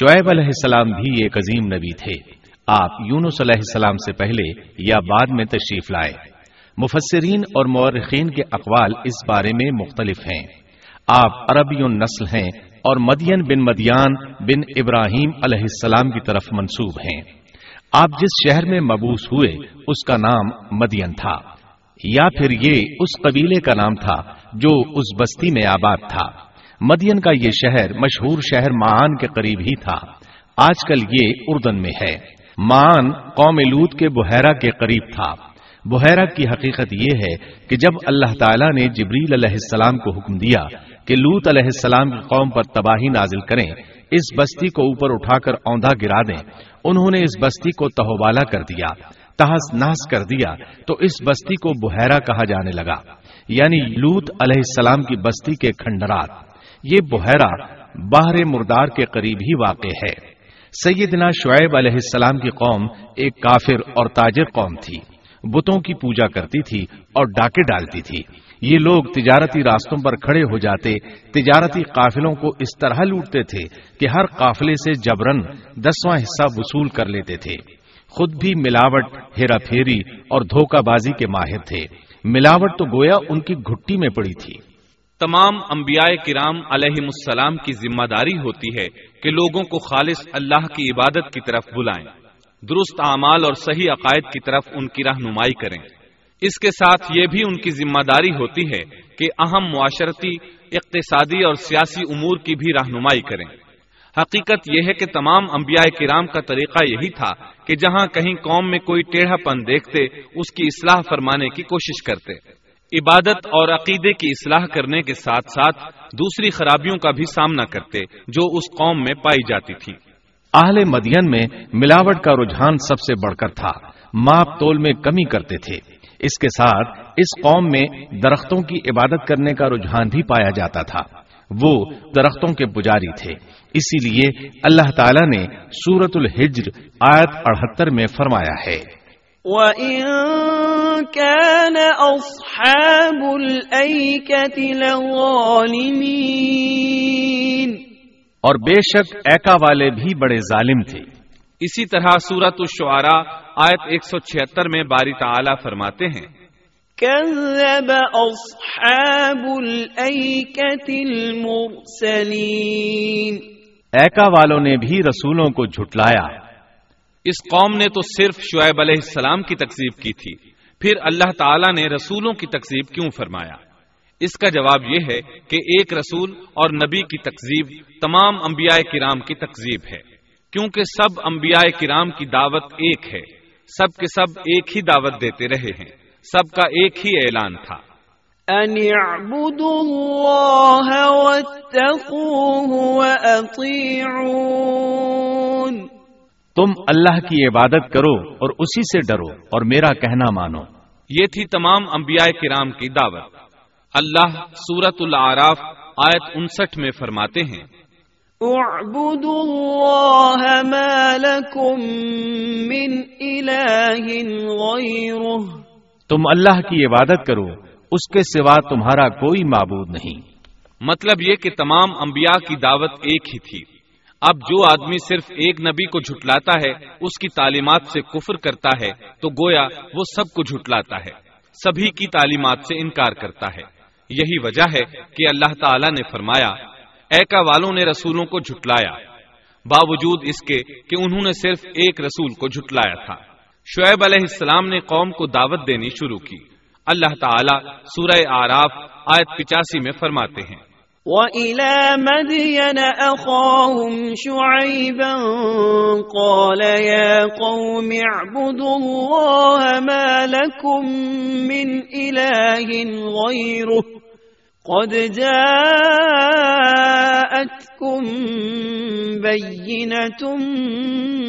شعیب علیہ السلام بھی ایک عظیم نبی تھے۔ آپ یونس علیہ السلام سے پہلے یا بعد میں تشریف لائے۔ مفسرین اور مورخین کے اقوال اس بارے میں مختلف ہیں۔ آپ عربی نسل ہیں اور مدین بن مدیان بن ابراہیم علیہ السلام کی طرف منسوب ہیں۔ آپ جس شہر میں مبوس ہوئے، اس کا نام مدین تھا۔ یا پھر یہ اس قبیلے کا نام تھا جو اس بستی میں آباد تھا۔ مدین کا یہ شہر مشہور شہر مان کے قریب ہی تھا۔ آج کل یہ اردن میں ہے۔ مان قوم لوت کے بحیرہ کے قریب تھا۔ بحیرہ کی حقیقت یہ ہے کہ جب اللہ تعالیٰ نے جبریل علیہ السلام کو حکم دیا کہ لوت علیہ السلام کی قوم پر تباہی نازل کریں، اس بستی کو اوپر اٹھا کر اوندھا گرا دیں، انہوں نے اس بستی کو تہوبالا کر دیا تحس نحس کر دیا، تو اس بستی کو بحیرہ کہا جانے لگا۔ یعنی لوت علیہ السلام کی بستی کے کھنڈرات۔ یہ بحیرہ باہر مردار کے قریب ہی واقع ہے۔ سیدنا شعیب علیہ السلام کی قوم ایک کافر اور تاجر قوم تھی۔ بتوں کی پوجا کرتی تھی اور ڈاکے ڈالتی تھی۔ یہ لوگ تجارتی راستوں پر کھڑے ہو جاتے، تجارتی قافلوں کو اس طرح لوٹتے تھے کہ ہر قافلے سے جبرن دسواں حصہ وصول کر لیتے تھے۔ خود بھی ملاوٹ، ہیرا پھیری اور دھوکہ بازی کے ماہر تھے۔ ملاوٹ تو گویا ان کی گھٹی میں پڑی تھی۔ تمام انبیاء کرام علیہ السلام کی ذمہ داری ہوتی ہے کہ لوگوں کو خالص اللہ کی عبادت کی طرف بلائیں۔ درست اعمال اور صحیح عقائد کی طرف ان کی رہنمائی کریں۔ اس کے ساتھ یہ بھی ان کی ذمہ داری ہوتی ہے کہ اہم معاشرتی، اقتصادی اور سیاسی امور کی بھی رہنمائی کریں۔ حقیقت یہ ہے کہ تمام انبیاء کرام کا طریقہ یہی تھا کہ جہاں کہیں قوم میں کوئی ٹیڑھا پن دیکھتے، اس کی اصلاح فرمانے کی کوشش کرتے۔ عبادت اور عقیدے کی اصلاح کرنے کے ساتھ ساتھ دوسری خرابیوں کا بھی سامنا کرتے جو اس قوم میں پائی جاتی تھی اہل مدین میں ملاوٹ کا رجحان سب سے بڑھ کر تھا۔ ماپ تول میں کمی کرتے تھے۔ اس کے ساتھ اس قوم میں درختوں کی عبادت کرنے کا رجحان بھی پایا جاتا تھا۔ وہ درختوں کے پجاری تھے۔ اسی لیے اللہ تعالی نے سورت الحجر آیت اڑہتر میں فرمایا ہے۔ وَإِن كَانَ أَصْحَابُ الْأَيْكَةِ لَظَالِمِينَ اور بے شک ایکا والے بھی بڑے ظالم تھے۔ اسی طرح سورت الشعراء آیت 176 میں باری تعالی فرماتے ہیں۔ كذب أصحاب الأيكة المرسلين ایکا والوں نے بھی رسولوں کو جھٹلایا۔ اس قوم نے تو صرف شعیب علیہ السلام کی تقسیب کی تھی۔ پھر اللہ تعالیٰ نے رسولوں کی تقسیب کیوں فرمایا؟ اس کا جواب یہ ہے کہ ایک رسول اور نبی کی تقزیب تمام انبیاء کرام کی تقزیب ہے۔ کیونکہ سب انبیاء کرام کی دعوت ایک ہے۔ سب کے سب ایک ہی دعوت دیتے رہے ہیں۔ سب کا ایک ہی اعلان تھا۔ ان اعبدوا اللہ واتقوه تم اللہ کی عبادت کرو اور اسی سے ڈرو اور میرا کہنا مانو۔ یہ تھی تمام انبیاء کرام کی دعوت۔ اللہ سورت العراف آیت انسٹھ میں فرماتے ہیں۔ اعبدوا اللہ ما لکم من الہ غیرہ۔ تم اللہ کی عبادت کرو اس کے سوا تمہارا کوئی معبود نہیں۔ مطلب یہ کہ تمام انبیاء کی دعوت ایک ہی تھی۔ اب جو آدمی صرف ایک نبی کو جھٹلاتا ہے، اس کی تعلیمات سے کفر کرتا ہے، تو گویا وہ سب کو جھٹلاتا ہے، سبھی کی تعلیمات سے انکار کرتا ہے۔ یہی وجہ ہے کہ اللہ تعالی نے فرمایا ایکا والوں نے رسولوں کو جھٹلایا۔ باوجود اس کے کہ انہوں نے صرف ایک رسول کو جھٹلایا تھا۔ شعیب علیہ السلام نے قوم کو دعوت دینی شروع کی۔ اللہ تعالی سورہ آراف آیت پچاسی میں فرماتے ہیں۔ وَإِلَى مَدْيَنَ أَخَاهُمْ شُعَيْبًا قَالَ يَا قَوْمِ اعْبُدُوا اللَّهَ مَا لَكُمْ مِنْ إِلَٰهٍ غَيْرُهُ قَدْ جَاءَتْكُمْ بَيِّنَةٌ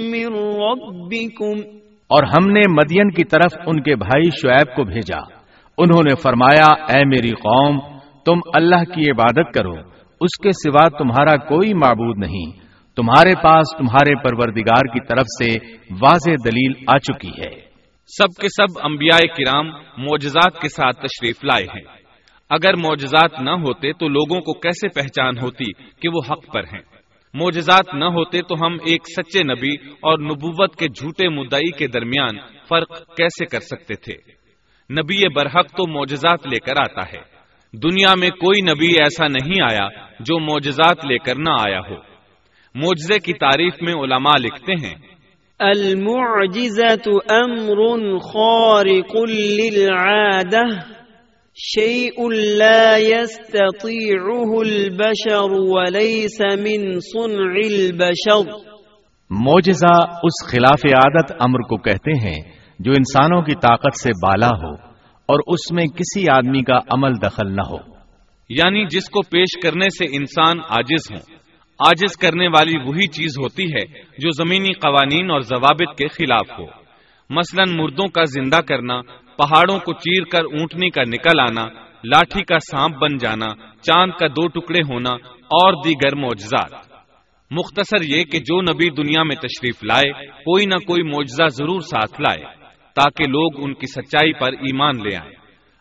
مِّن رَبِّكُمْ اور ہم نے مدین کی طرف ان کے بھائی شعیب کو بھیجا۔ انہوں نے فرمایا، اے میری قوم تم اللہ کی عبادت کرو، اس کے سوا تمہارا کوئی معبود نہیں۔ تمہارے پاس تمہارے پروردگار کی طرف سے واضح دلیل آ چکی ہے۔ سب کے سب انبیاء کرام معجزات کے ساتھ تشریف لائے ہیں۔ اگر معجزات نہ ہوتے تو لوگوں کو کیسے پہچان ہوتی کہ وہ حق پر ہیں؟ موجزات نہ ہوتے تو ہم ایک سچے نبی اور نبوت کے جھوٹے مدعی کے درمیان فرق کیسے کر سکتے تھے؟ نبی برحق تو معجزات لے کر آتا ہے۔ دنیا میں کوئی نبی ایسا نہیں آیا جو معجزات لے کر نہ آیا ہو۔ معجزے کی تعریف میں علماء لکھتے ہیں۔ أمر خارق للعادة شيء لا يستطيعه البشر وليس من صنع البشر۔ موجزہ اس خلاف عادت امر کو کہتے ہیں جو انسانوں کی طاقت سے بالا ہو۔ اور اس میں کسی آدمی کا عمل دخل نہ ہو۔ یعنی جس کو پیش کرنے سے انسان آجز ہوں۔ آجز کرنے والی وہی چیز ہوتی ہے جو زمینی قوانین اور ضوابط کے خلاف ہو۔ مثلا مردوں کا زندہ کرنا، پہاڑوں کو چیر کر اونٹنی کا نکل آنا، لاٹھی کا سانپ بن جانا، چاند کا دو ٹکڑے ہونا، اور دیگر معجزات۔ مختصر یہ کہ جو نبی دنیا میں تشریف لائے، کوئی نہ کوئی معجزہ ضرور ساتھ لائے۔ تاکہ لوگ ان کی سچائی پر ایمان لے آئیں۔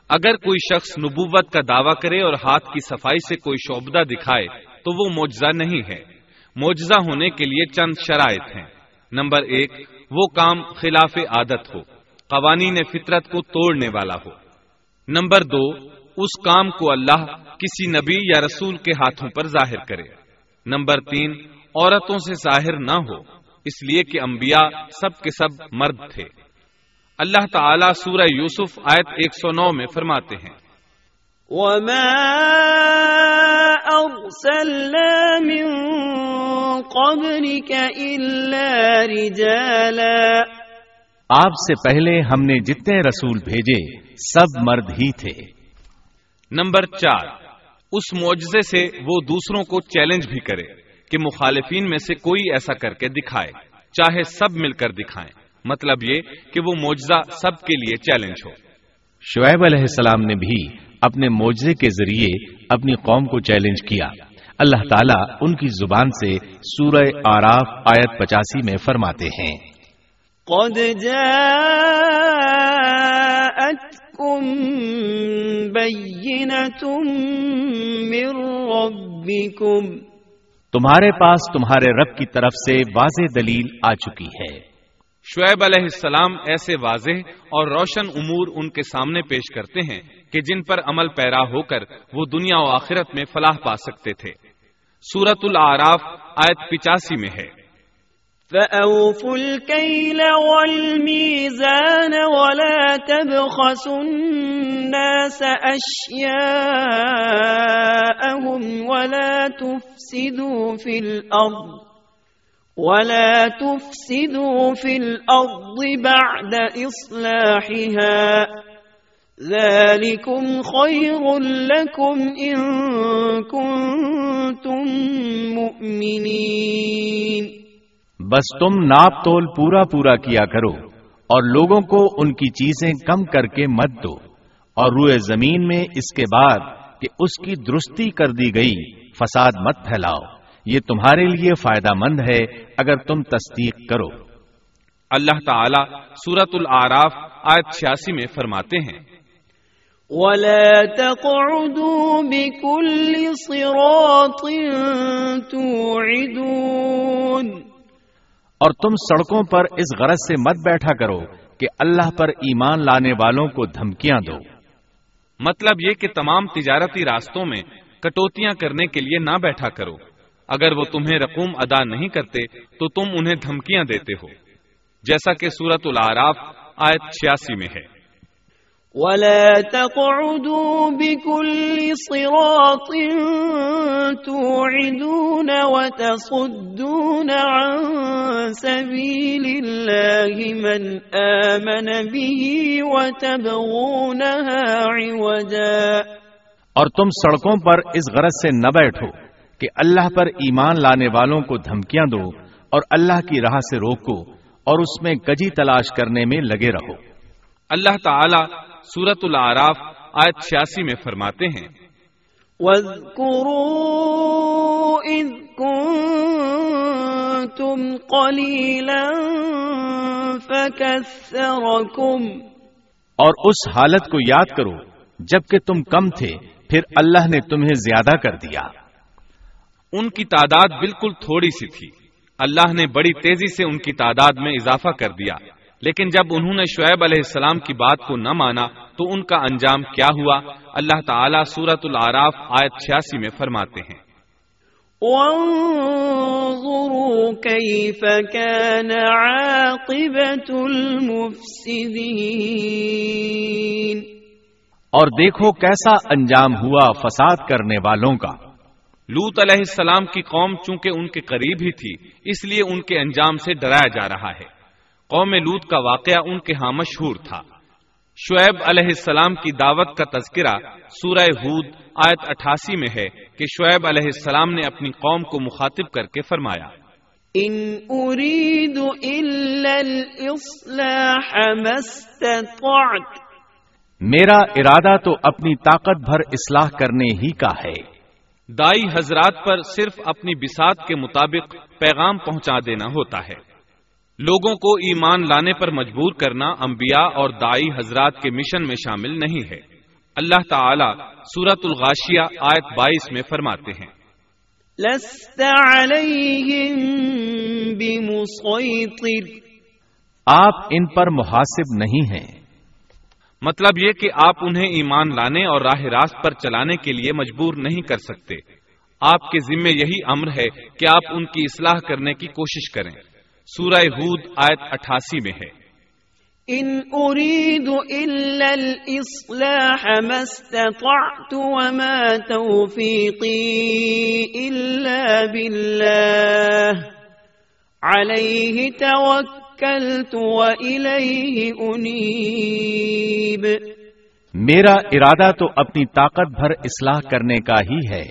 اگر کوئی شخص نبوت کا دعویٰ کرے اور ہاتھ کی صفائی سے کوئی شعبدہ دکھائے، تو وہ معجزہ نہیں ہے۔ معجزہ ہونے کے لیے چند شرائط ہیں۔ نمبر ایک، وہ کام خلاف عادت ہو، قوانین فطرت کو توڑنے والا ہو۔ نمبر دو، اس کام کو اللہ کسی نبی یا رسول کے ہاتھوں پر ظاہر کرے۔ نمبر تین، عورتوں سے ظاہر نہ ہو، اس لیے کہ انبیاء سب کے سب مرد تھے۔ اللہ تعالی سورہ یوسف آیت ایک سو نو میں فرماتے ہیں۔ وما أرسلنا من قبلك إلا رجالا۔ آپ سے پہلے ہم نے جتنے رسول بھیجے سب مرد ہی تھے۔ نمبر چار اس معجزے سے وہ دوسروں کو چیلنج بھی کرے کہ مخالفین میں سے کوئی ایسا کر کے دکھائے چاہے سب مل کر دکھائیں۔ مطلب یہ کہ وہ معجزہ سب کے لیے چیلنج ہو۔ شعیب علیہ السلام نے بھی اپنے معجزے کے ذریعے اپنی قوم کو چیلنج کیا۔ اللہ تعالیٰ ان کی زبان سے سورہ آراف آیت پچاسی میں فرماتے ہیں۔ قد جاءتكم بينة من ربكم۔ تمہارے پاس تمہارے رب کی طرف سے واضح دلیل آ چکی ہے۔ شعیب علیہ السلام ایسے واضح اور روشن امور ان کے سامنے پیش کرتے ہیں کہ جن پر عمل پیرا ہو کر وہ دنیا و آخرت میں فلاح پا سکتے تھے۔ سورت العراف آیت پچاسی میں ہے۔ فأوفوا الكيل والميزان ولا تبخسوا الناس أشياءهم ولا تفسدوا في الأرض ولا تفسدوا في الأرض بعد إصلاحها ذلكم خير لكم إن كنتم مؤمنين بس تم ناپ تول پورا پورا کیا کرو اور لوگوں کو ان کی چیزیں کم کر کے مت دو اور روئے زمین میں اس کے بعد کہ اس کی درستی کر دی گئی، فساد مت پھیلاؤ۔ یہ تمہارے لیے فائدہ مند ہے اگر تم تصدیق کرو۔ اللہ تعالی سورت العراف آیت چھیاسی میں فرماتے ہیں۔ ولا تقعدوا بكل صراط توعدون۔ اور تم سڑکوں پر اس غرض سے مت بیٹھا کرو کہ اللہ پر ایمان لانے والوں کو دھمکیاں دو۔ مطلب یہ کہ تمام تجارتی راستوں میں کٹوتیاں کرنے کے لیے نہ بیٹھا کرو۔ اگر وہ تمہیں رقوم ادا نہیں کرتے تو تم انہیں دھمکیاں دیتے ہو۔ جیسا کہ سورت العراف آیت چھیاسی میں ہے۔ ولا تقعدوا بكل صراط توعدون وتصدون عن سبيل الله من آمن به وتبغونها عوجا۔ اور تم سڑکوں پر اس غرض سے نہ بیٹھو۔ کہ اللہ پر ایمان لانے والوں کو دھمکیاں دو اور اللہ کی راہ سے روکو اور اس میں گجی تلاش کرنے میں لگے رہو۔ اللہ تعالی سورت العراف آیت چھیاسی میں فرماتے ہیں۔ وَاذْكُرُوا إِذْ كُنْتُمْ قَلِيلًا فَكَثَّرَكُمْ۔ اور اس حالت کو یاد کرو جبکہ تم کم تھے پھر اللہ نے تمہیں زیادہ کر دیا۔ ان کی تعداد بالکل تھوڑی سی تھی۔ اللہ نے بڑی تیزی سے ان کی تعداد میں اضافہ کر دیا۔ لیکن جب انہوں نے شعیب علیہ السلام کی بات کو نہ مانا تو ان کا انجام کیا ہوا؟ اللہ تعالیٰ سورت العراف آیت چھیاسی میں فرماتے ہیں۔ وانظروا كيف كان عاقبة المفسدين۔ اور دیکھو کیسا انجام ہوا فساد کرنے والوں کا۔ لوت علیہ السلام کی قوم چونکہ ان کے قریب ہی تھی اس لیے ان کے انجام سے ڈرایا جا رہا ہے۔ قوم لوت کا واقعہ ان کے ہاں مشہور تھا۔ شعیب علیہ السلام کی دعوت کا تذکرہ سورہ ہود آیت اٹھاسی میں ہے کہ شعیب علیہ السلام نے اپنی قوم کو مخاطب کر کے فرمایا۔ ان اريد الا الاصلاح ما استطعت۔ میرا ارادہ تو اپنی طاقت بھر اصلاح کرنے ہی کا ہے۔ دائی حضرات پر صرف اپنی بساط کے مطابق پیغام پہنچا دینا ہوتا ہے۔ لوگوں کو ایمان لانے پر مجبور کرنا انبیاء اور دائی حضرات کے مشن میں شامل نہیں ہے۔ اللہ تعالی سورت الغاشیہ آیت بائیس میں فرماتے ہیں۔ لست عليهم بمسيطر آپ ان پر محاسب نہیں ہیں۔ مطلب یہ کہ آپ انہیں ایمان لانے اور راہ راست پر چلانے کے لیے مجبور نہیں کر سکتے۔ آپ کے ذمے یہی امر ہے کہ آپ ان کی اصلاح کرنے کی کوشش کریں۔ سورہ ہود آیت اٹھاسی میں ہے۔ ان اريد الا الاصلاح ما استطعت وما توفيقي الا بالله، عليه توكلت واليه انيب میرا ارادہ تو اپنی طاقت بھر اصلاح کرنے کا ہی ہے۔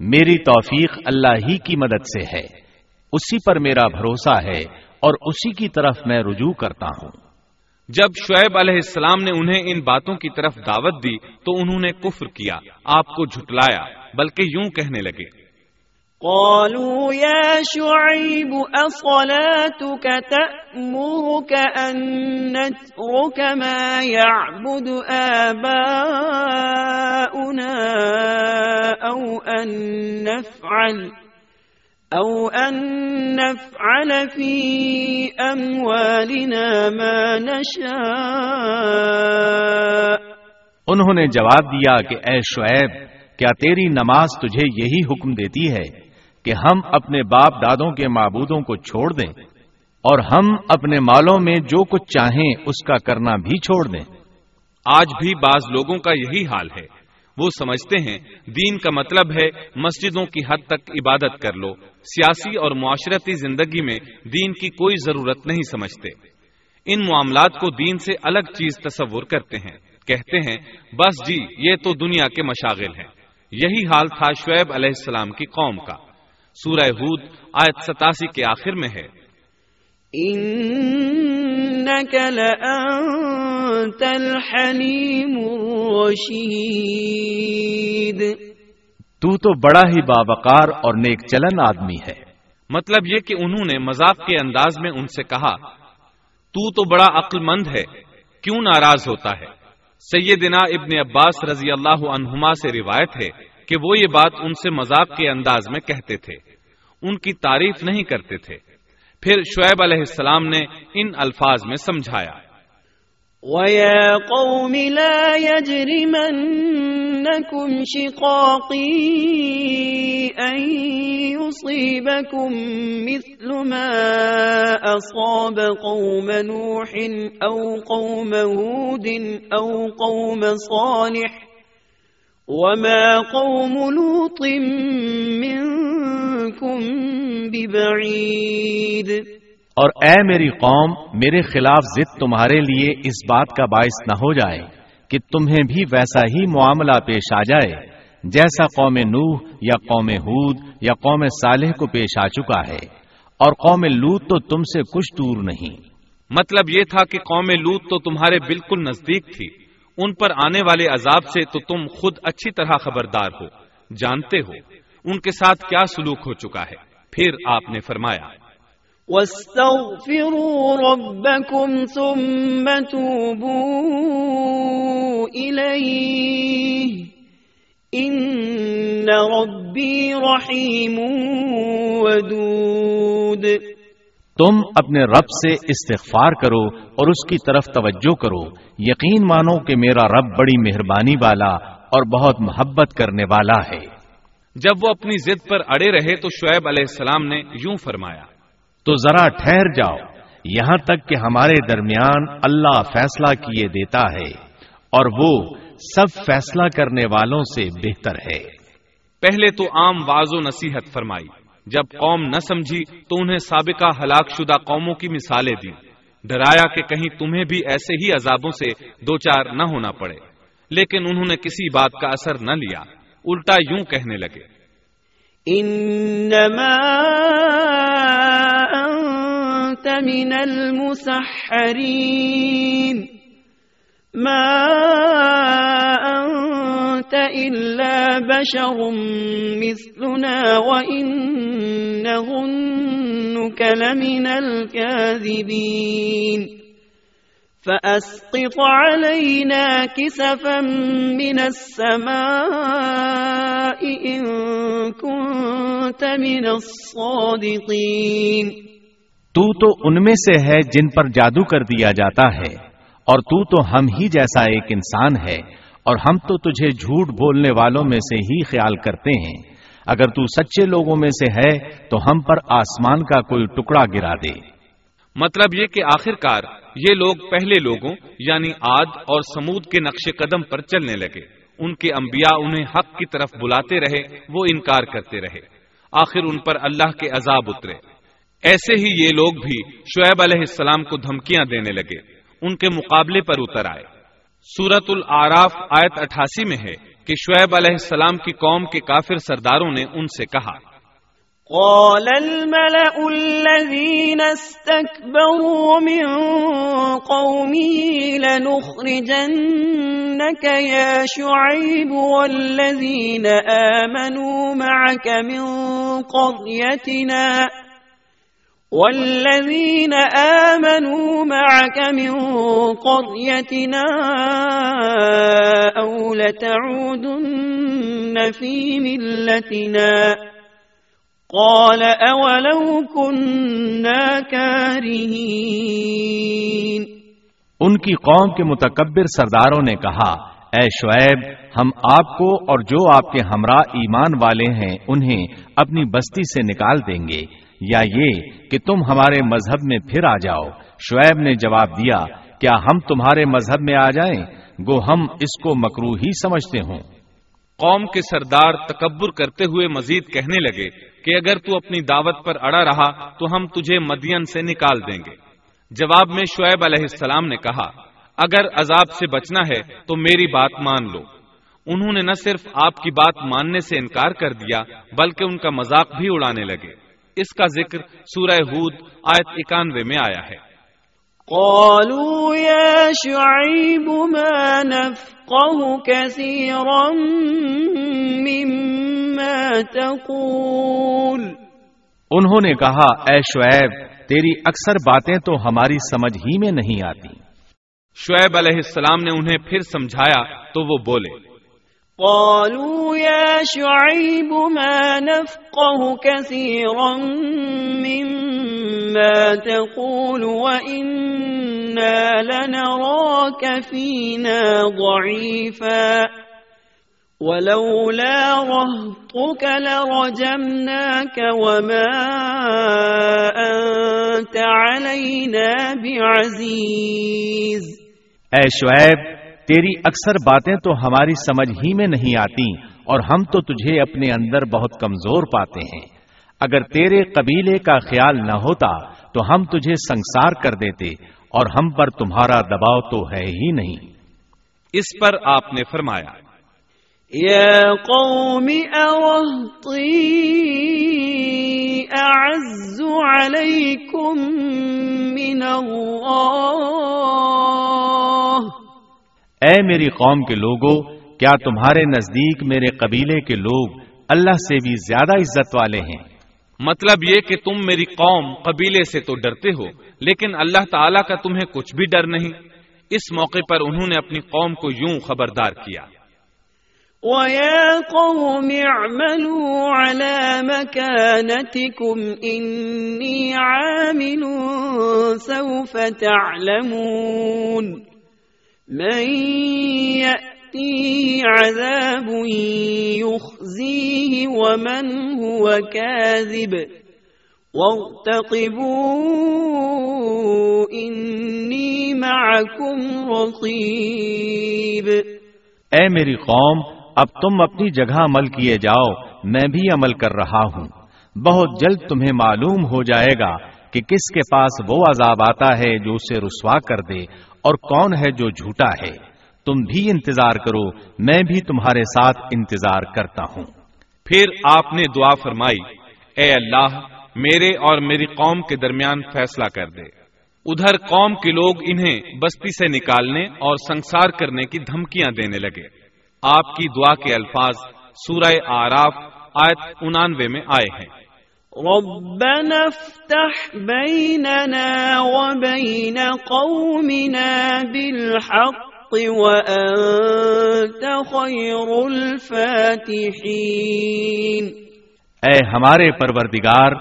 میری توفیق اللہ ہی کی مدد سے ہے۔ اسی پر میرا بھروسہ ہے اور اسی کی طرف میں رجوع کرتا ہوں۔ جب شعیب علیہ السلام نے انہیں ان باتوں کی طرف دعوت دی تو انہوں نے کفر کیا آپ کو جھٹلایا بلکہ یوں کہنے لگے۔ قالوا يا شعيب أصلاتك تأمرك أن نترك ما يعبد آباؤنا أو أن نفعل أو أن نفعل في أموالنا ما نشاء انہوں نے جواب دیا کہ اے شعیب، کیا تیری نماز تجھے یہی حکم دیتی ہے؟ کہ ہم اپنے باپ دادوں کے معبودوں کو چھوڑ دیں اور ہم اپنے مالوں میں جو کچھ چاہیں اس کا کرنا بھی چھوڑ دیں۔ آج بھی بعض لوگوں کا یہی حال ہے۔ وہ سمجھتے ہیں، دین کا مطلب ہے مسجدوں کی حد تک عبادت کر لو۔ سیاسی اور معاشرتی زندگی میں دین کی کوئی ضرورت نہیں سمجھتے۔ ان معاملات کو دین سے الگ چیز تصور کرتے ہیں۔ کہتے ہیں، بس جی یہ تو دنیا کے مشاغل ہیں۔ یہی حال تھا شعیب علیہ السلام کی قوم کا۔ سورہ ہود آیت ستاسی کے آخر میں ہے۔ لأنت الحليم الرشيد تو تو بڑا ہی باوقار اور نیک چلن آدمی ہے۔ مطلب یہ کہ انہوں نے مذاق کے انداز میں ان سے کہا تو تو بڑا عقل مند ہے کیوں ناراض ہوتا ہے؟ سیدنا ابن عباس رضی اللہ عنہما سے روایت ہے کہ وہ یہ بات ان سے مذاق کے انداز میں کہتے تھے۔ ان کی تعریف نہیں کرتے تھے۔ پھر شعیب علیہ السلام نے ان الفاظ میں سمجھایا۔ ويا قوم لا يجرمنكم شقاقي أن يصيبكم مثل ما أصاب قوم نوح أو قوم هود أو قوم صالح وما قوم لوط منكم ببعيد اور اے میری قوم میرے خلاف ضد تمہارے لیے اس بات کا باعث نہ ہو جائے کہ تمہیں بھی ویسا ہی معاملہ پیش آ جائے جیسا قوم نوح یا قوم ہود یا قوم صالح کو پیش آ چکا ہے۔ اور قوم لوت تو تم سے کچھ دور نہیں۔ مطلب یہ تھا کہ قوم لوت تو تمہارے بالکل نزدیک تھی۔ ان پر آنے والے عذاب سے تو تم خود اچھی طرح خبردار ہو، جانتے ہو ان کے ساتھ کیا سلوک ہو چکا ہے۔ پھر آپ نے فرمایا، واستغفروا ربكم ثم توبوا إليه ان ربی رحیم ودود تم اپنے رب سے استغفار کرو اور اس کی طرف توجہ کرو۔ یقین مانو کہ میرا رب بڑی مہربانی والا اور بہت محبت کرنے والا ہے۔ جب وہ اپنی ضد پر اڑے رہے تو شعیب علیہ السلام نے یوں فرمایا تو ذرا ٹھہر جاؤ۔ یہاں تک کہ ہمارے درمیان اللہ فیصلہ کیے دیتا ہے اور وہ سب فیصلہ کرنے والوں سے بہتر ہے۔ پہلے تو عام واض و نصیحت فرمائی۔ جب قوم نہ سمجھی تو انہیں سابقہ ہلاک شدہ قوموں کی مثالیں دی ڈرایا کہ کہیں تمہیں بھی ایسے ہی عذابوں سے دو چار نہ ہونا پڑے۔ لیکن انہوں نے کسی بات کا اثر نہ لیا۔ الٹا یوں کہنے لگے۔ انما انت من المسحرین۔ ما انت الا بشر مثلنا وان ظنك لمن الكاذبين. فأسقط علينا كسفا من السماء إن كنت من الصادقين. تو تو ان میں سے ہے جن پر جادو کر دیا جاتا ہے، اور تو تو ہم ہی جیسا ایک انسان ہے اور ہم تو تجھے جھوٹ بولنے والوں میں سے ہی خیال کرتے ہیں۔ اگر تو سچے لوگوں میں سے ہے، تو ہم پر آسمان کا کوئی ٹکڑا گرا دے۔ مطلب یہ کہ آخر کار یہ لوگ پہلے لوگوں یعنی آد اور سمود کے نقش قدم پر چلنے لگے۔ ان کے انبیاء انہیں حق کی طرف بلاتے رہے، وہ انکار کرتے رہے۔ آخر ان پر اللہ کے عذاب اترے۔ ایسے ہی یہ لوگ بھی شعیب علیہ السلام کو دھمکیاں دینے لگے۔ ان کے مقابلے پر اتر آئے۔ سورت العراف آیت اٹھاسی میں ہے کہ شعیب علیہ السلام کی قوم کے کافر سرداروں نے ان سے کہا، قال الملأ الذين استكبروا من قومه لنخرجنك يا شعيب والذين آمنوا معك من قريتنا والذين آمنوا معك من قريتنا أو لتعودن في ملتنا قال اولو كنا كارهين ان کی قوم کے متکبر سرداروں نے کہا، اے شعیب، ہم آپ کو اور جو آپ کے ہمراہ ایمان والے ہیں، انہیں اپنی بستی سے نکال دیں گے۔ یا یہ کہ تم ہمارے مذہب میں پھر آ جاؤ۔ شعیب نے جواب دیا، کیا ہم تمہارے مذہب میں آ جائیں؟ گو ہم اس کو مکرو ہی سمجھتے ہوں۔ قوم کے سردار تکبر کرتے ہوئے مزید کہنے لگے کہ اگر تو اپنی دعوت پر اڑا رہا تو ہم تجھے مدین سے نکال دیں گے۔ جواب میں شعیب علیہ السلام نے کہا، اگر عذاب سے بچنا ہے تو میری بات مان لو۔ انہوں نے نہ صرف آپ کی بات ماننے سے انکار کر دیا، بلکہ ان کا مذاق بھی اڑانے لگے۔ اس کا ذکر سورہ ہود آیت اکانوے میں آیا ہے۔ قالوا يا شعيب ما نفقه كثيرا مما تقول۔ انہوں نے کہا اے شعیب تیری اکثر باتیں تو ہماری سمجھ ہی میں نہیں آتی۔ شعیب علیہ السلام نے انہیں پھر سمجھایا تو وہ بولے۔ قالوا يا شعيب ما نفقه كثيرا مما تقول وإنا لنراك فينا ضعيفا. ولولا رهطك لرجمناك وما أنت علينا بعزيز. اے شعیب تیری اکثر باتیں تو ہماری سمجھ ہی میں نہیں آتی اور ہم تو تجھے اپنے اندر بہت کمزور پاتے ہیں۔ اگر تیرے قبیلے کا خیال نہ ہوتا تو ہم تجھے سنسار کر دیتے اور ہم پر تمہارا دباؤ تو ہے ہی نہیں۔ اس پر آپ نے فرمایا۔ یا قوم اعز علیکم من اللہ۔ اے میری قوم کے لوگوں کیا تمہارے نزدیک میرے قبیلے کے لوگ اللہ سے بھی زیادہ عزت والے ہیں؟ مطلب یہ کہ تم میری قوم قبیلے سے تو ڈرتے ہو لیکن اللہ تعالیٰ کا تمہیں کچھ بھی ڈر نہیں۔ اس موقع پر انہوں نے اپنی قوم کو یوں خبردار کیا۔ ويا قوم اعملوا على مكانتكم إني عامل سوف تعلمون من يأتيه عذاب يخزيه ومن هو كاذب وارتقبوا إني معكم رقيب اے میری قوم، اب تم اپنی جگہ عمل کیے جاؤ، میں بھی عمل کر رہا ہوں۔ بہت جلد تمہیں معلوم ہو جائے گا کہ کس کے پاس وہ عذاب آتا ہے جو اسے رسوا کر دے اور کون ہے جو جھوٹا ہے؟ تم بھی انتظار کرو، میں بھی تمہارے ساتھ انتظار کرتا ہوں۔ پھر آپ نے دعا فرمائی، اے اللہ، میرے اور میری قوم کے درمیان فیصلہ کر دے۔ ادھر قوم کے لوگ انہیں بستی سے نکالنے اور سنسار کرنے کی دھمکیاں دینے لگے۔ آپ کی دعا کے الفاظ سورہ آراف آیت انانوے میں آئے ہیں۔ ربنا افتح بيننا وبين قومنا بالحق وأنت خير الفاتحين. اے ہمارے پروردگار،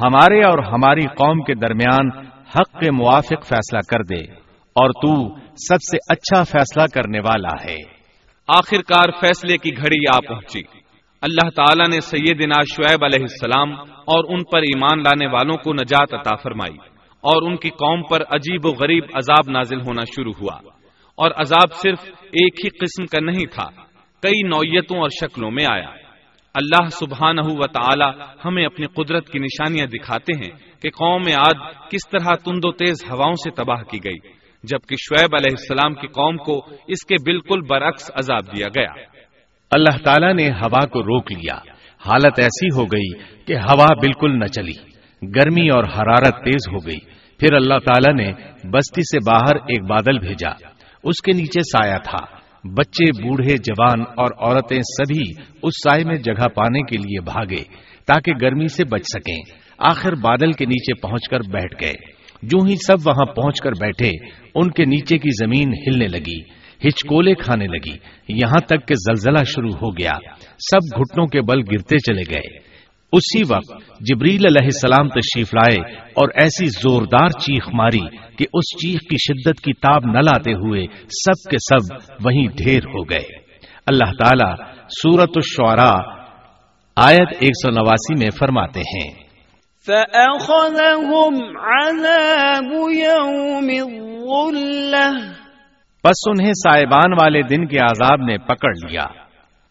ہمارے اور ہماری قوم کے درمیان حق کے موافق فیصلہ کر دے اور تو سب سے اچھا فیصلہ کرنے والا ہے۔ آخر کار فیصلے کی گھڑی آ پہنچی۔ اللہ تعالیٰ نے سیدنا شعیب علیہ السلام اور ان پر ایمان لانے والوں کو نجات عطا فرمائی اور ان کی قوم پر عجیب و غریب عذاب نازل ہونا شروع ہوا اور عذاب صرف ایک ہی قسم کا نہیں تھا، کئی نوعیتوں اور شکلوں میں آیا۔ اللہ سبحانہ و تعالی ہمیں اپنی قدرت کی نشانیاں دکھاتے ہیں کہ قوم عاد کس طرح تند و تیز ہواؤں سے تباہ کی گئی، جبکہ شعیب علیہ السلام کی قوم کو اس کے بالکل برعکس عذاب دیا گیا۔ اللہ تعالیٰ نے ہوا کو روک لیا۔ حالت ایسی ہو گئی کہ ہوا بالکل نہ چلی۔ گرمی اور حرارت تیز ہو گئی۔ پھر اللہ تعالیٰ نے بستی سے باہر ایک بادل بھیجا۔ اس کے نیچے سایہ تھا۔ بچے، بوڑھے، جوان اور عورتیں سبھی اس سائے میں جگہ پانے کے لیے بھاگے تاکہ گرمی سے بچ سکیں۔ آخر بادل کے نیچے پہنچ کر بیٹھ گئے۔ جو ہی سب وہاں پہنچ کر بیٹھے، ان کے نیچے کی زمین ہلنے لگی۔ ہچکولے کھانے لگی۔ یہاں تک کہ زلزلہ شروع ہو گیا۔ سب گھٹنوں کے بل گرتے چلے گئے۔ اسی وقت جبریل علیہ السلام تشریف لائے اور ایسی زوردار چیخ ماری کہ اس چیخ کی شدت کی تاب نہ لاتے ہوئے سب کے سب وہیں ڈھیر ہو گئے۔ اللہ تعالی سورت الشعراء آیت ایک سو نواسی میں فرماتے ہیں۔ فأخذهم عذاب يوم الظلة پس انہیں سائبان والے دن کے عذاب نے پکڑ لیا۔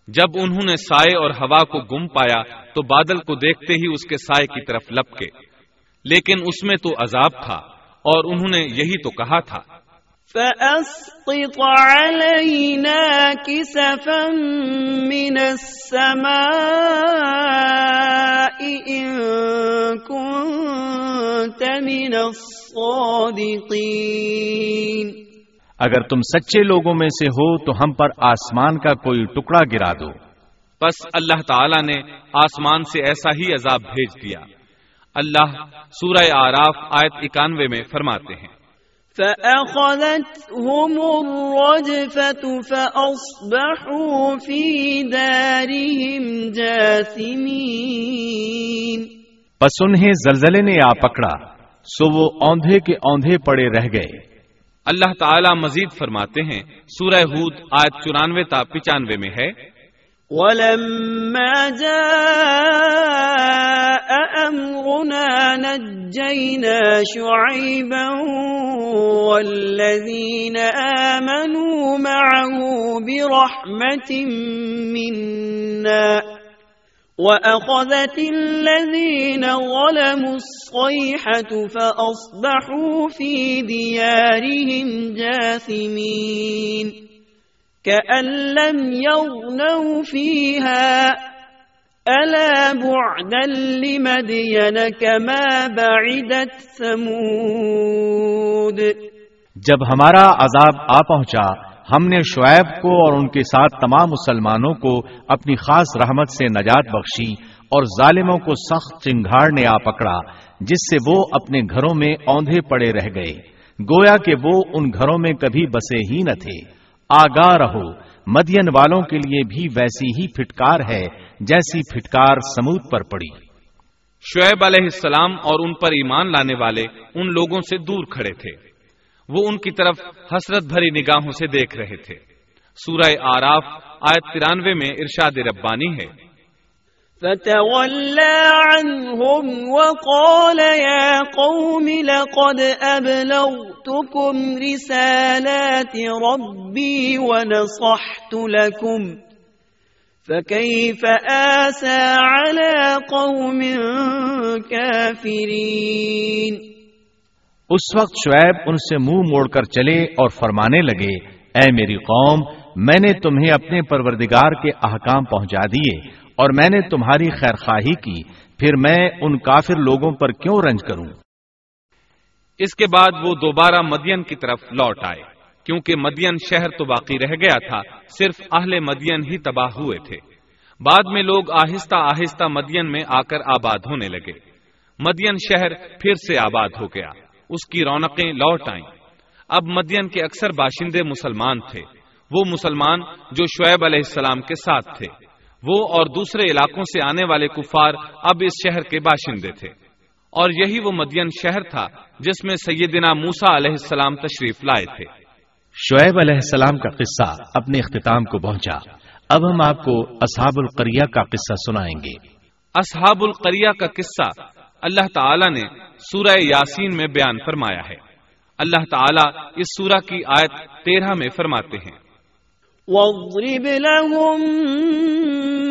جب انہوں نے سائے اور ہوا کو گم پایا تو بادل کو دیکھتے ہی اس کے سائے کی طرف لپکے۔ لیکن اس میں تو عذاب تھا اور انہوں نے یہی تو کہا تھا۔ فأسقط علينا كسفا من السماء إن كنت من الصادقين۔ اگر تم سچے لوگوں میں سے ہو تو ہم پر آسمان کا کوئی ٹکڑا گرا دو۔ بس اللہ تعالی نے آسمان سے ایسا ہی عذاب بھیج دیا۔ اللہ سورہ آراف آیت اکانوے میں فرماتے ہیں۔ فأخذتهم الرجفة فأصبحوا في دارهم جاثمين۔ پس انہیں زلزلے نے آ پکڑا سو وہ اوندھے کے اوندھے پڑے رہ گئے۔ اللہ تعالی مزید فرماتے ہیں، سورہ ہود، آیت چورانوے تا پچانوے میں ہے۔ ولما جاء أمرنا نجينا شعيبا والذين آمنوا معه برحمة منا وأخذت الذين ظلموا الصيحة فأصبحوا في ديارهم جاثمين كأن لم يغنوا فيها ألا بعدا لمدين كما بعدت ثمود جب ہمارا عذاب آ پہنچا ہم نے شعیب کو اور ان کے ساتھ تمام مسلمانوں کو اپنی خاص رحمت سے نجات بخشی اور ظالموں کو سخت چنگاڑ نے آ پکڑا، جس سے وہ اپنے گھروں میں اوندھے پڑے رہ گئے۔ گویا کہ وہ ان گھروں میں کبھی بسے ہی نہ تھے۔ آگاہ رہو، مدین والوں کے لیے بھی ویسی ہی پھٹکار ہے جیسی پھٹکار سمود پر پڑی۔ شعیب علیہ السلام اور ان پر ایمان لانے والے ان لوگوں سے دور کھڑے تھے۔ وہ ان کی طرف حسرت بھری نگاہوں سے دیکھ رہے تھے۔ سورہ آراف، آیت ترانوے میں ارشاد ربانی ہے۔ فتولى عنهم وقال يا قوم لقد أبلغتكم رسالات ربي ونصحت لكم فكيف آسى على قوم كافرين اس وقت شعیب ان سے منہ موڑ کر چلے اور فرمانے لگے، اے میری قوم، میں نے تمہیں اپنے پروردگار کے احکام پہنچا دیے اور میں نے تمہاری خیر خواہی کی، پھر میں ان کافر لوگوں پر کیوں رنج کروں؟ اس کے بعد وہ دوبارہ مدین کی طرف لوٹ آئے، کیونکہ مدین شہر تو باقی رہ گیا تھا، صرف اہل مدین ہی تباہ ہوئے تھے۔ بعد میں لوگ آہستہ آہستہ مدین میں آ کر آباد ہونے لگے۔ مدین شہر پھر سے آباد ہو گیا۔ اس کی رونقیں لوٹ آئیں۔ اب مدین کے اکثر باشندے مسلمان تھے۔ وہ مسلمان جو شعیب علیہ السلام کے ساتھ تھے۔ وہ اور دوسرے علاقوں سے آنے والے کفار اب اس شہر کے باشندے تھے۔ اور یہی وہ مدین شہر تھا جس میں سیدنا موسا علیہ السلام تشریف لائے تھے۔ شعیب علیہ السلام کا قصہ اپنے اختتام کو پہنچا۔ اب ہم آپ کو اصحاب القریہ کا قصہ سنائیں گے۔ اصحاب القریہ کا قصہ اللہ تعالی نے سورہ یاسین میں بیان فرمایا ہے۔ اللہ تعالی اس سورہ کی آیت تیرہ میں فرماتے ہیں۔ وَاضْرِبْ لَهُمْ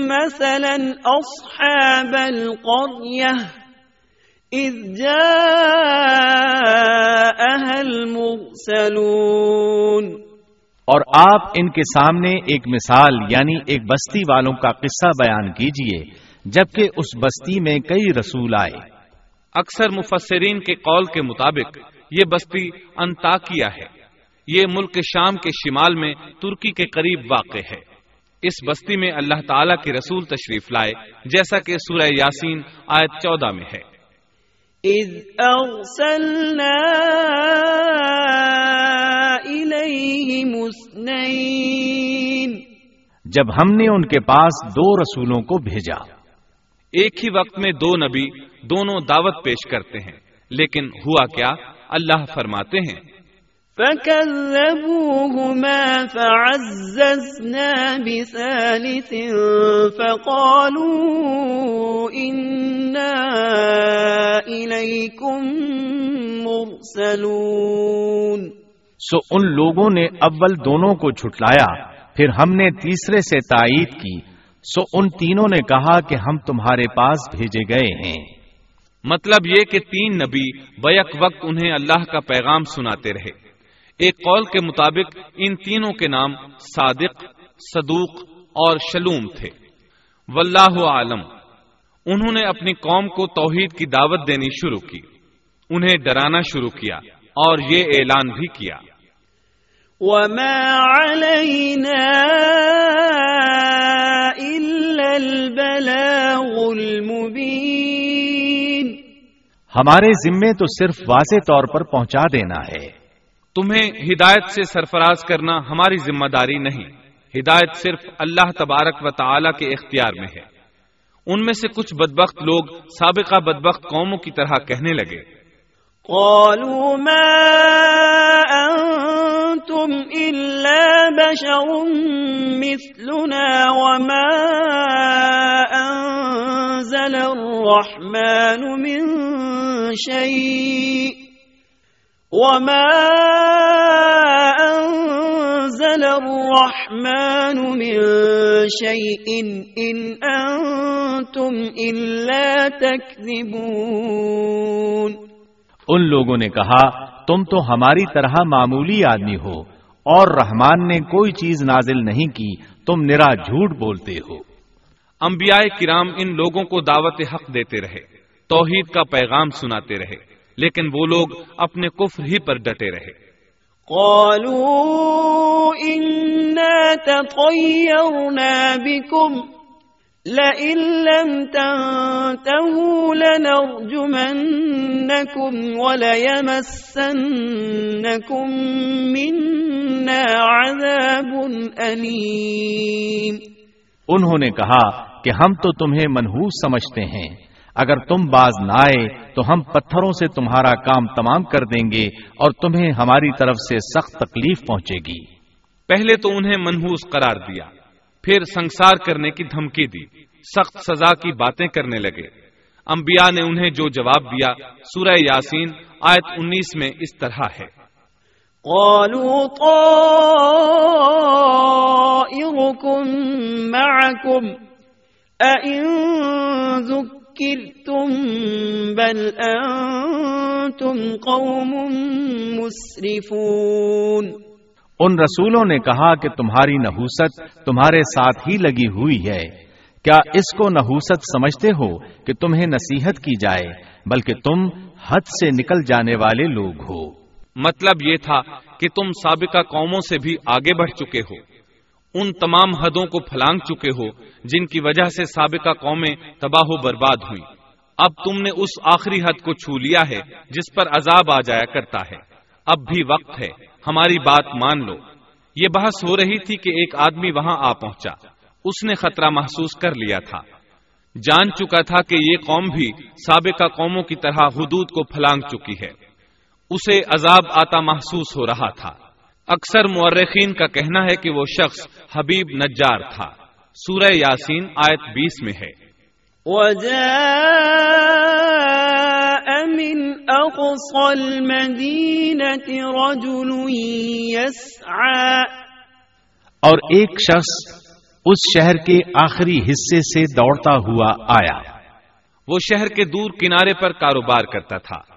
مَثَلًا أَصْحَابَ الْقَرْيَةِ إِذْ جَاءَهَا الْمُرْسَلُونَ۔ اور آپ ان کے سامنے ایک مثال یعنی ایک بستی والوں کا قصہ بیان کیجیے جبکہ اس بستی میں کئی رسول آئے۔ اکثر مفسرین کے قول کے مطابق یہ بستی انتاکیا ہے۔ یہ ملک شام کے شمال میں ترکی کے قریب واقع ہے۔ اس بستی میں اللہ تعالی کے رسول تشریف لائے جیسا کہ سورہ یاسین آیت چودہ میں ہے۔ اذ ارسلنا جب ہم نے ان کے پاس دو رسولوں کو بھیجا۔ ایک ہی وقت میں دو نبی دونوں دعوت پیش کرتے ہیں۔ لیکن ہوا کیا؟ اللہ فرماتے ہیں۔ فَكَذَّبُوهُمَا فَعَزَّزْنَا بِثَالِثٍ فَقَالُوا إِنَّا إِلَيْكُمْ مُرْسَلُونَ۔ سو ان لوگوں نے اول دونوں کو چھٹلایا پھر ہم نے تیسرے سے تائید کی۔ سو ان تینوں نے کہا کہ ہم تمہارے پاس بھیجے گئے ہیں۔ مطلب یہ کہ تین نبی بیک وقت انہیں اللہ کا پیغام سناتے رہے۔ ایک قول کے مطابق ان تینوں کے نام صادق، صدوق اور شلوم تھے۔ واللہ عالم انہوں نے اپنی قوم کو توحید کی دعوت دینی شروع کی۔ انہیں ڈرانا شروع کیا اور یہ اعلان بھی کیا۔ وما علينا إلا ہمارے ذمے تو صرف واضح طور پر پہنچا دینا ہے۔ تمہیں ہدایت سے سرفراز کرنا ہماری ذمہ داری نہیں۔ ہدایت صرف اللہ تبارک و تعالی کے اختیار میں ہے۔ ان میں سے کچھ بدبخت لوگ سابقہ بدبخت قوموں کی طرح کہنے لگے۔ قالوا ما انتم الا بشر مثلنا وما انزل الرحمن من شيء وما انزل الرحمن من شيء ان انتم الا تكذبون ان لوگوں نے کہا، تم تو ہماری طرح معمولی آدمی ہو اور رحمان نے کوئی چیز نازل نہیں کی، تم نرا جھوٹ بولتے ہو۔ انبیاء کرام ان لوگوں کو دعوت حق دیتے رہے، توحید کا پیغام سناتے رہے، لیکن وہ لوگ اپنے کفر ہی پر ڈٹے رہے۔ قالوا تطيرنا بكم، لئن لم تنتهوا لنرجمنكم وليمسنكم منا عذاب أليم۔ انہوں نے کہا کہ ہم تو تمہیں منحوس سمجھتے ہیں۔ اگر تم باز نہ آئے تو ہم پتھروں سے تمہارا کام تمام کر دیں گے اور تمہیں ہماری طرف سے سخت تکلیف پہنچے گی۔ پہلے تو انہیں منحوس قرار دیا، پھر سنسار کرنے کی دھمکی دی، سخت سزا کی باتیں کرنے لگے۔ انبیاء نے انہیں جو جواب دیا، سورہ یاسین آیت انیس میں اس طرح ہے۔ قالوا طائركم معكم أئن ذكرتم بل أنتم قوم مسرفون ان رسولوں نے کہا کہ تمہاری نحوست تمہارے ساتھ ہی لگی ہوئی ہے۔ کیا اس کو نحوست سمجھتے ہو کہ تمہیں نصیحت کی جائے، بلکہ تم حد سے نکل جانے والے لوگ ہو؟ مطلب یہ تھا کہ تم سابقہ قوموں سے بھی آگے بڑھ چکے ہو۔ ان تمام حدوں کو پھلانگ چکے ہو جن کی وجہ سے سابقہ قومیں تباہ و برباد ہوئی اب تم نے اس آخری حد کو چھو لیا ہے جس پر عذاب آ جایا کرتا ہے۔ اب بھی وقت ہے، ہماری بات مان لو۔ یہ بحث ہو رہی تھی کہ ایک آدمی وہاں آ پہنچا۔ اس نے خطرہ محسوس کر لیا تھا۔ جان چکا تھا کہ یہ قوم بھی سابقہ قوموں کی طرح حدود کو پھلانگ چکی ہے۔ اسے عذاب آتا محسوس ہو رہا تھا۔ اکثر مورخین کا کہنا ہے کہ وہ شخص حبیب نجار تھا۔ سورہ یاسین آیت بیس میں ہے۔ من أقصى المدينة رجل يسعى۔ اور ایک شخص اس شہر کے آخری حصے سے دوڑتا ہوا آیا۔ وہ شہر کے دور کنارے پر کاروبار کرتا تھا۔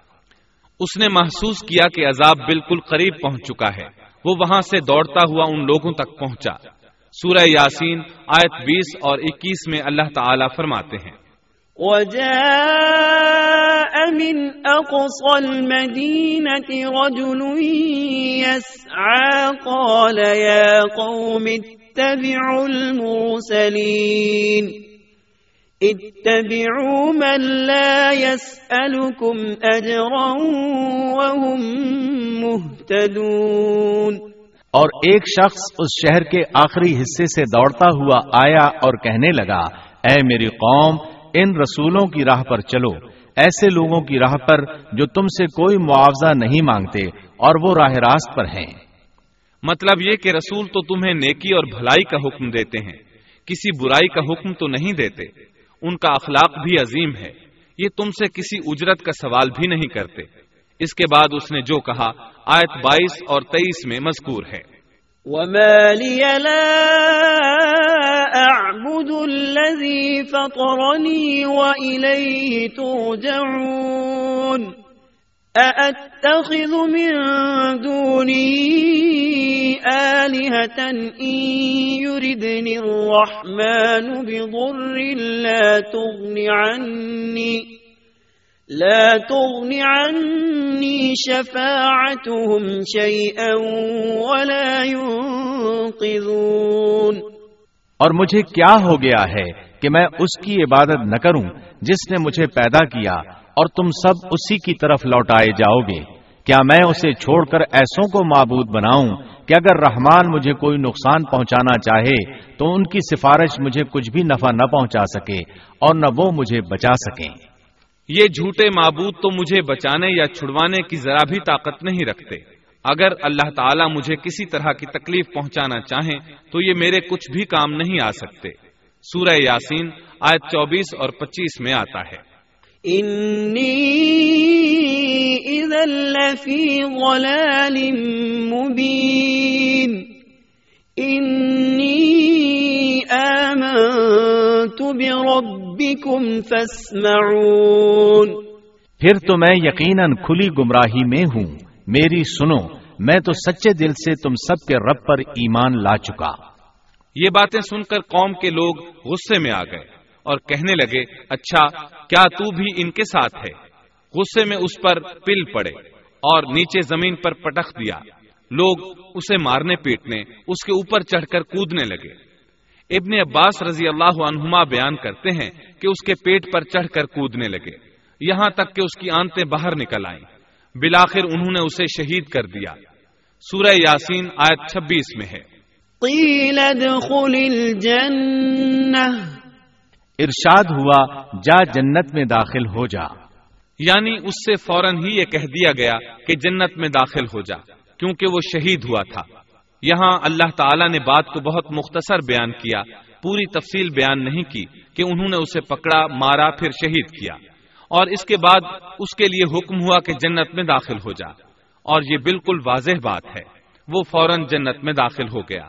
اس نے محسوس کیا کہ عذاب بالکل قریب پہنچ چکا ہے۔ وہ وہاں سے دوڑتا ہوا ان لوگوں تک پہنچا۔ سورہ یاسین آیت بیس اور اکیس میں اللہ تعالی فرماتے ہیں۔ وجاء من أقصى المدينة رجل يسعى قال يا قوم، اتبعوا المرسلين اتبعوا من لا يسألكم أجرا وهم مهتدون اور ایک شخص اس شہر کے آخری حصے سے دوڑتا ہوا آیا اور کہنے لگا اے میری قوم ان رسولوں کی راہ پر چلو۔ ایسے لوگوں کی راہ پر جو تم سے کوئی معاوضہ نہیں مانگتے اور وہ راہ راست پر ہیں۔ مطلب یہ کہ رسول تو تمہیں نیکی اور بھلائی کا حکم دیتے ہیں کسی برائی کا حکم تو نہیں دیتے۔ ان کا اخلاق بھی عظیم ہے۔ یہ تم سے کسی اجرت کا سوال بھی نہیں کرتے۔ اس کے بعد اس نے جو کہا، آیت بائیس اور تیئیس میں مذکور ہے۔ وَمَا لِيَ لَا أَعْبُدُ الَّذِي فَطَرَنِي وَإِلَيْهِ تُرْجَعُونَ أأتخذ من دونه آلهة إن يردني الرحمن بضر لا تغن عني، لا تغن عني شفاعتهم شيئا ولا ينقذون۔ اور مجھے کیا ہو گیا ہے کہ میں اس کی عبادت نہ کروں جس نے مجھے پیدا کیا اور تم سب اسی کی طرف لوٹائے جاؤ گے۔ کیا میں اسے چھوڑ کر ایسوں کو معبود بناؤں کہ اگر رحمان مجھے کوئی نقصان پہنچانا چاہے تو ان کی سفارش مجھے کچھ بھی نفع نہ پہنچا سکے اور نہ وہ مجھے بچا سکیں۔ یہ جھوٹے معبود تو مجھے بچانے یا چھڑوانے کی ذرا بھی طاقت نہیں رکھتے۔ اگر اللہ تعالیٰ مجھے کسی طرح کی تکلیف پہنچانا چاہیں تو یہ میرے کچھ بھی کام نہیں آ سکتے۔ سورہ یاسین، آیت چوبیس اور پچیس میں آتا ہے۔ إني إذا لفي ضلال مبين إني آمنت بربكم فاسمعون پھر تو میں یقیناً کھلی گمراہی میں ہوں۔ میری سنو میں تو سچے دل سے تم سب کے رب پر ایمان لا چکا۔ یہ باتیں سن کر قوم کے لوگ غصے میں آ گئے۔ اور کہنے لگے اچھا کیا تو بھی ان کے ساتھ ہے؟ غصے میں اس پر پل پڑے اور نیچے زمین پر پٹخ دیا۔ لوگ اسے مارنے پیٹنے، اس کے اوپر چڑھ کر کودنے لگے۔ ابن عباس رضی اللہ عنہما بیان کرتے ہیں کہ اس کے پیٹ پر چڑھ کر کودنے لگے۔ یہاں تک کہ اس کی آنتیں باہر نکل آئیں۔ بلاخر انہوں نے اسے شہید کر دیا۔ سورہ یاسین آیت چھبیس میں ہے۔ قیل ادخل الجنہ۔ ارشاد ہوا، جا جنت میں داخل ہو جا۔ یعنی اس سے فوراً ہی یہ کہہ دیا گیا کہ جنت میں داخل ہو جا، کیونکہ وہ شہید ہوا تھا۔ یہاں اللہ تعالی نے بات کو بہت مختصر بیان کیا، پوری تفصیل بیان نہیں کی کہ انہوں نے اسے پکڑا، مارا، پھر شہید کیا۔ اور اس کے بعد اس کے لیے حکم ہوا کہ جنت میں داخل ہو جا۔ اور یہ بالکل واضح بات ہے، وہ فوراً جنت میں داخل ہو گیا۔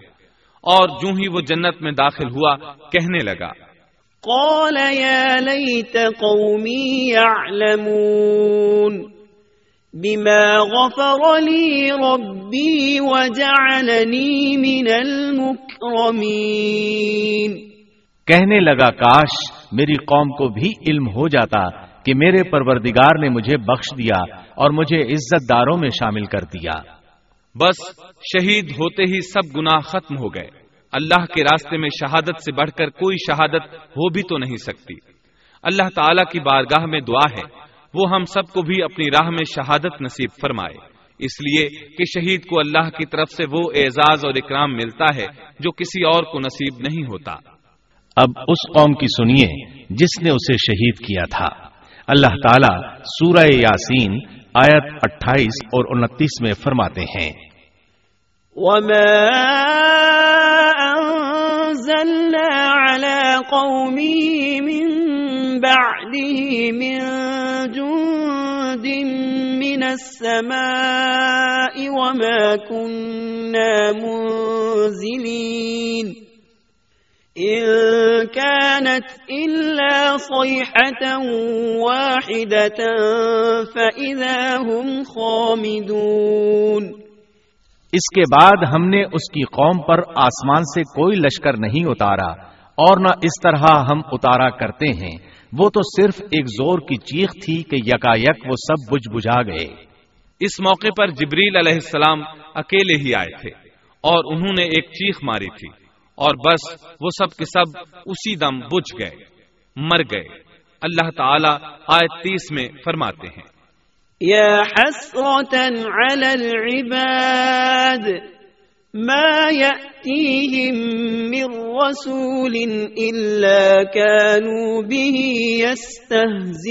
اور جو ہی وہ جنت میں داخل ہوا، کہنے لگا قال يا ليت قومي يعلمون بما غفر لي ربي وجعلني من المكرمين کہنے لگا کاش میری قوم کو بھی علم ہو جاتا کہ میرے پروردگار نے مجھے بخش دیا اور مجھے عزت داروں میں شامل کر دیا۔ بس شہید ہوتے ہی سب گناہ ختم ہو گئے۔ اللہ کے راستے میں شہادت سے بڑھ کر کوئی شہادت ہو بھی تو نہیں سکتی۔ اللہ تعالی کی بارگاہ میں دعا ہے وہ ہم سب کو بھی اپنی راہ میں شہادت نصیب فرمائے۔ اس لیے کہ شہید کو اللہ کی طرف سے وہ اعزاز اور اکرام ملتا ہے جو کسی اور کو نصیب نہیں ہوتا۔ اب اس قوم کی سنیے جس نے اسے شہید کیا تھا۔ اللہ تعالیٰ سورہ یاسین آیت اٹھائیس اور انتیس میں فرماتے ہیں۔ وما أنزلنا على قومه من بعده من جند من السماء وما كنا منزلين إن كانت إلا صيحة واحدة فإذا هم خامدون اس کے بعد ہم نے اس کی قوم پر آسمان سے کوئی لشکر نہیں اتارا، اور نہ اس طرح ہم اتارا کرتے ہیں۔ وہ تو صرف ایک زور کی چیخ تھی کہ یکا یک وہ سب بجھ بجھا گئے۔ اس موقع پر جبریل علیہ السلام اکیلے ہی آئے تھے، اور انہوں نے ایک چیخ ماری تھی، اور بس وہ سب کے سب اسی دم بجھ گئے، مر گئے۔ اللہ تعالی آیت تیس میں فرماتے ہیں۔ يا حسرة على العباد ما يأتيهم من رسول إلا كانوا به يستهزئون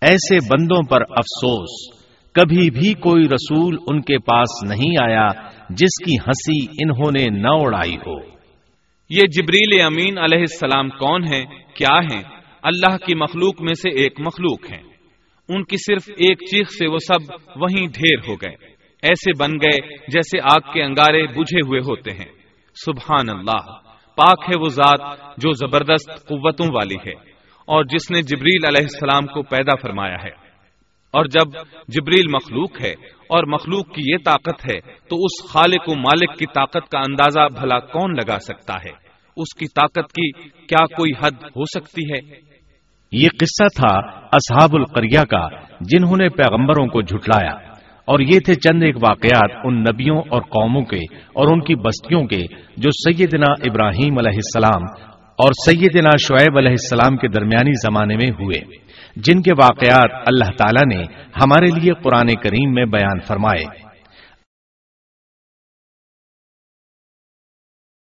ایسے بندوں پر افسوس کبھی بھی کوئی رسول ان کے پاس نہیں آیا جس کی ہنسی انہوں نے نہ اڑائی ہو۔ یہ جبریل امین علیہ السلام کون ہیں؟ کیا ہیں؟ اللہ کی مخلوق میں سے ایک مخلوق ہیں۔ ان کی صرف ایک چیخ سے وہ سب وہیں ڈھیر ہو گئے۔ ایسے بن گئے جیسے آگ کے انگارے بجھے ہوئے ہوتے ہیں۔ سبحان اللہ۔ پاک ہے وہ ذات جو زبردست قوتوں والی ہے اور جس نے جبریل علیہ السلام کو پیدا فرمایا ہے۔ اور جب جبریل مخلوق ہے اور مخلوق کی یہ طاقت ہے تو اس خالق و مالک کی طاقت کا اندازہ بھلا کون لگا سکتا ہے؟ اس کی طاقت کی کیا کوئی حد ہو سکتی ہے؟ یہ قصہ تھا اصحاب القریہ کا، جنہوں نے پیغمبروں کو جھٹلایا۔ اور یہ تھے چند ایک واقعات ان نبیوں اور قوموں کے اور ان کی بستیوں کے جو سیدنا ابراہیم علیہ السلام اور سیدنا شعیب علیہ السلام کے درمیانی زمانے میں ہوئے، جن کے واقعات اللہ تعالیٰ نے ہمارے لیے قرآن کریم میں بیان فرمائے۔